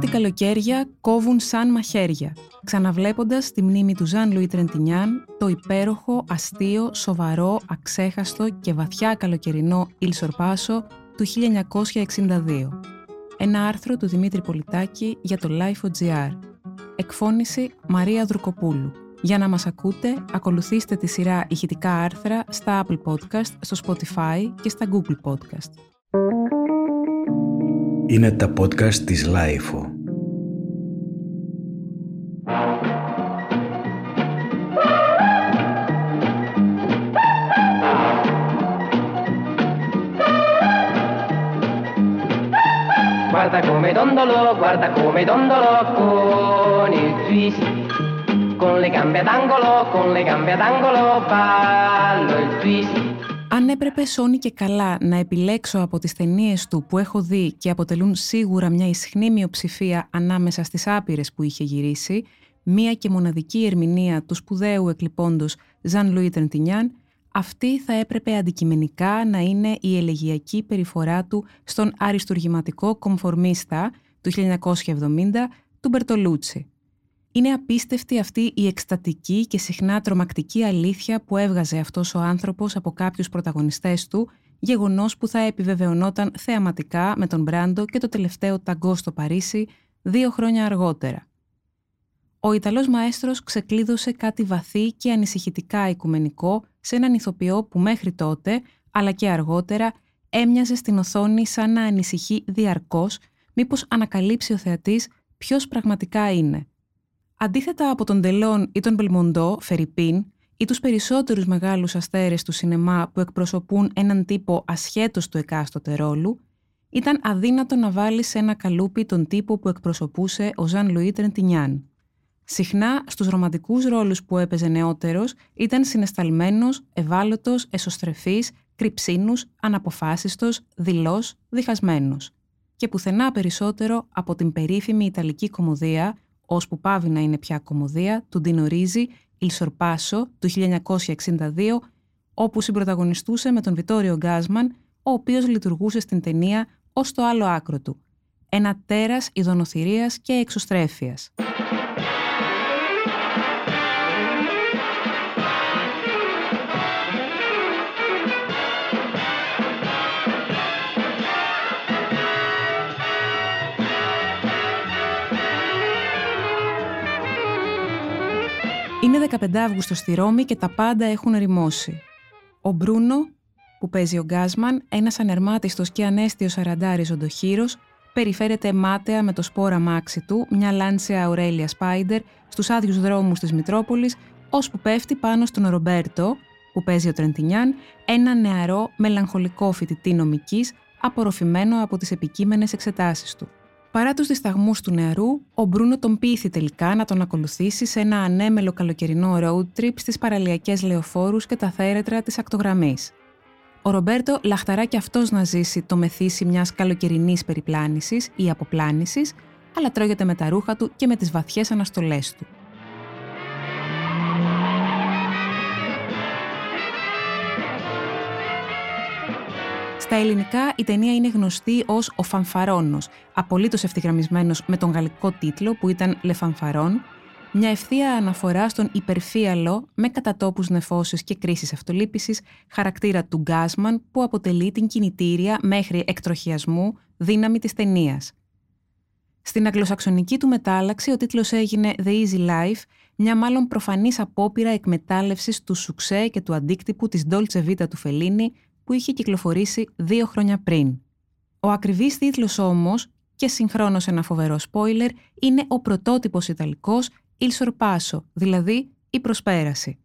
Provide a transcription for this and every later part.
Κάτι καλοκαίρια κόβουν σαν μαχαίρια, ξαναβλέποντας τη μνήμη του Ζαν Λουί Τρεντινιάν, το υπέροχο, αστείο, σοβαρό, αξέχαστο και βαθιά καλοκαιρινό Il Sorpasso του 1962. Ένα άρθρο του Δημήτρη Πολιτάκη για το Life.gr. Εκφώνηση Μαρία Δρουκοπούλου. Για να μας ακούτε, ακολουθήστε τη σειρά ηχητικά άρθρα στα Apple Podcast, στο Spotify και στα Google Podcast. Είναι τα podcast της Lifeo. Guarda come dondolo, guarda come dondolo con il twist. Con le gambe ad angolo, con le gambe ad angolo ballo il twist. Αν έπρεπε σώνει και καλά να επιλέξω από τις ταινίες του που έχω δει και αποτελούν σίγουρα μια ισχνή μειοψηφία ανάμεσα στις άπειρες που είχε γυρίσει, μία και μοναδική ερμηνεία του σπουδαίου εκλειπώντος Ζαν Λουί Τρεντινιάν, αυτή θα έπρεπε αντικειμενικά να είναι η ελεγιακή περιφορά του στον αριστουργηματικό κομφορμίστα του 1970 του Μπερτολούτσι. Είναι απίστευτη αυτή η εκστατική και συχνά τρομακτική αλήθεια που έβγαζε αυτός ο άνθρωπος από κάποιους πρωταγωνιστές του, γεγονός που θα επιβεβαιωνόταν θεαματικά με τον Μπράντο και το τελευταίο ταγκό στο Παρίσι δύο χρόνια αργότερα. Ο Ιταλός μαέστρος ξεκλείδωσε κάτι βαθύ και ανησυχητικά οικουμενικό σε έναν ηθοποιό που μέχρι τότε, αλλά και αργότερα, έμοιαζε στην οθόνη σαν να ανησυχεί διαρκώς μήπως ανακαλύψει ο θεατής ποιος πραγματικά είναι. Αντίθετα από τον Τελών ή τον Μπελμοντό, Φερρυπίν, ή τους περισσότερους μεγάλους αστέρες του σινεμά που εκπροσωπούν έναν τύπο ασχέτως του εκάστοτε ρόλου, ήταν αδύνατο να βάλει σε ένα καλούπι τον τύπο που εκπροσωπούσε ο Ζαν Λουί Τρεντινιάν. Συχνά στους ρομαντικούς ρόλους που έπαιζε νεότερος ήταν συνεσταλμένος, ευάλωτος, εσωστρεφής, κρυψίνους, αναποφάσιστος, δηλός, διχασμένος. Και πουθενά περισσότερο από την περίφημη Ιταλική κομμωδία ώσπου πάβει να είναι πια κομμωδία, του Ντινορίζη Il Sorpasso του 1962, όπου συμπροταγωνιστούσε με τον Βιτόριο Γκάσμαν, ο οποίος λειτουργούσε στην ταινία ως το άλλο άκρο του. Ένα τέρας ειδονοθυρίας και εξωστρέφειας. Είναι 15 Αύγουστο στη Ρώμη και τα πάντα έχουν ρημώσει. Ο Μπρούνο, που παίζει ο Γκάσμαν, ένας ανερμάτιστος και ανέστιος αραντάρης οντοχύρος, περιφέρεται μάταια με το σπόρα μάξι του, μια λάντσια Αουρέλια Σπάιντερ, στους άδειους δρόμους της Μητρόπολης, ώσπου πέφτει πάνω στον Ρομπέρτο, που παίζει ο Τρεντινιάν, ένα νεαρό, μελαγχολικό φοιτητή νομικής, απορροφημένο από τις επικείμενες εξετάσεις του. Παρά τους δισταγμούς του νεαρού, ο Μπρούνο τον πείθει τελικά να τον ακολουθήσει σε ένα ανέμελο καλοκαιρινό road trip στις παραλιακές λεωφόρους και τα θέρετρα της ακτογραμμής. Ο Ρομπέρτο λαχταρά και αυτός να ζήσει το μεθύσι μιας καλοκαιρινής περιπλάνησης ή αποπλάνησης, αλλά τρώγεται με τα ρούχα του και με τις βαθιές αναστολές του. Στα ελληνικά η ταινία είναι γνωστή ως «Ο Φανφαρόνος», απολύτως ευθυγραμμισμένος με τον γαλλικό τίτλο που ήταν «Le Fanfaron», μια ευθεία αναφορά στον υπερφύαλο με κατατόπους νεφώσεις και κρίσεις αυτολύπησης χαρακτήρα του Γκάσμαν που αποτελεί την κινητήρια μέχρι εκτροχιασμού δύναμη της ταινίας. Στην αγγλοσαξονική του μετάλλαξη ο τίτλος έγινε «The Easy Life», μια μάλλον προφανής απόπειρα εκμετάλλευσης του σουξέ και του αντίκτυπου της Dolce Vita του Φελίνη που είχε κυκλοφορήσει δύο χρόνια πριν. Ο ακριβής τίτλος όμως, και συγχρόνως ένα φοβερό σπόιλερ, είναι ο πρωτότυπος ιταλικός Il Sorpasso, δηλαδή η προσπέραση.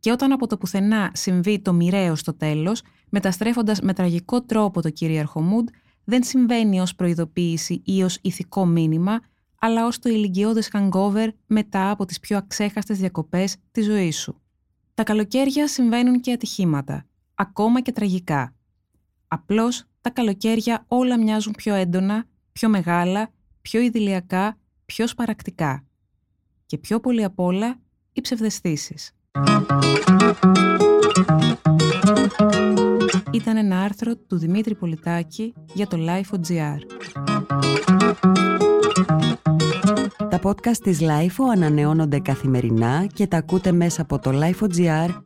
Και όταν από το πουθενά συμβεί το μοιραίο στο τέλος, μεταστρέφοντας με τραγικό τρόπο το κυρίαρχο mood, δεν συμβαίνει ως προειδοποίηση ή ως ηθικό μήνυμα, αλλά ως το ηλικιώδες hangover μετά από τις πιο αξέχαστες διακοπές της ζωής σου. Τα καλοκαίρια συμβαίνουν και ατυχήματα ακόμα και τραγικά. Απλώς τα καλοκαίρια όλα μοιάζουν πιο έντονα, πιο μεγάλα, πιο ιδηλιακά, πιο σπαρακτικά. Και πιο πολύ απ' όλα οι ψευδεστήσεις. Ήταν ένα άρθρο του Δημήτρη Πολιτάκη για το Life.gr. Τα podcast της LIFO ανανεώνονται καθημερινά και τα ακούτε μέσα από το LIFO.gr